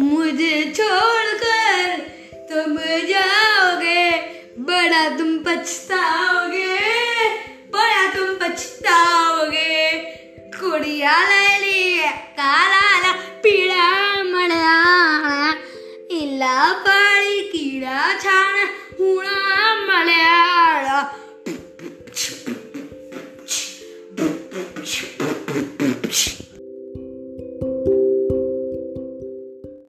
मुझे छोड़कर तुम जाओगे बड़ा तुम पछताओगे बड़ा तुम पछताओगे कुड़िया लैली काला ला पीड़ा मलया इला पाड़ी कीड़ा छाण हुणा मलया Shh.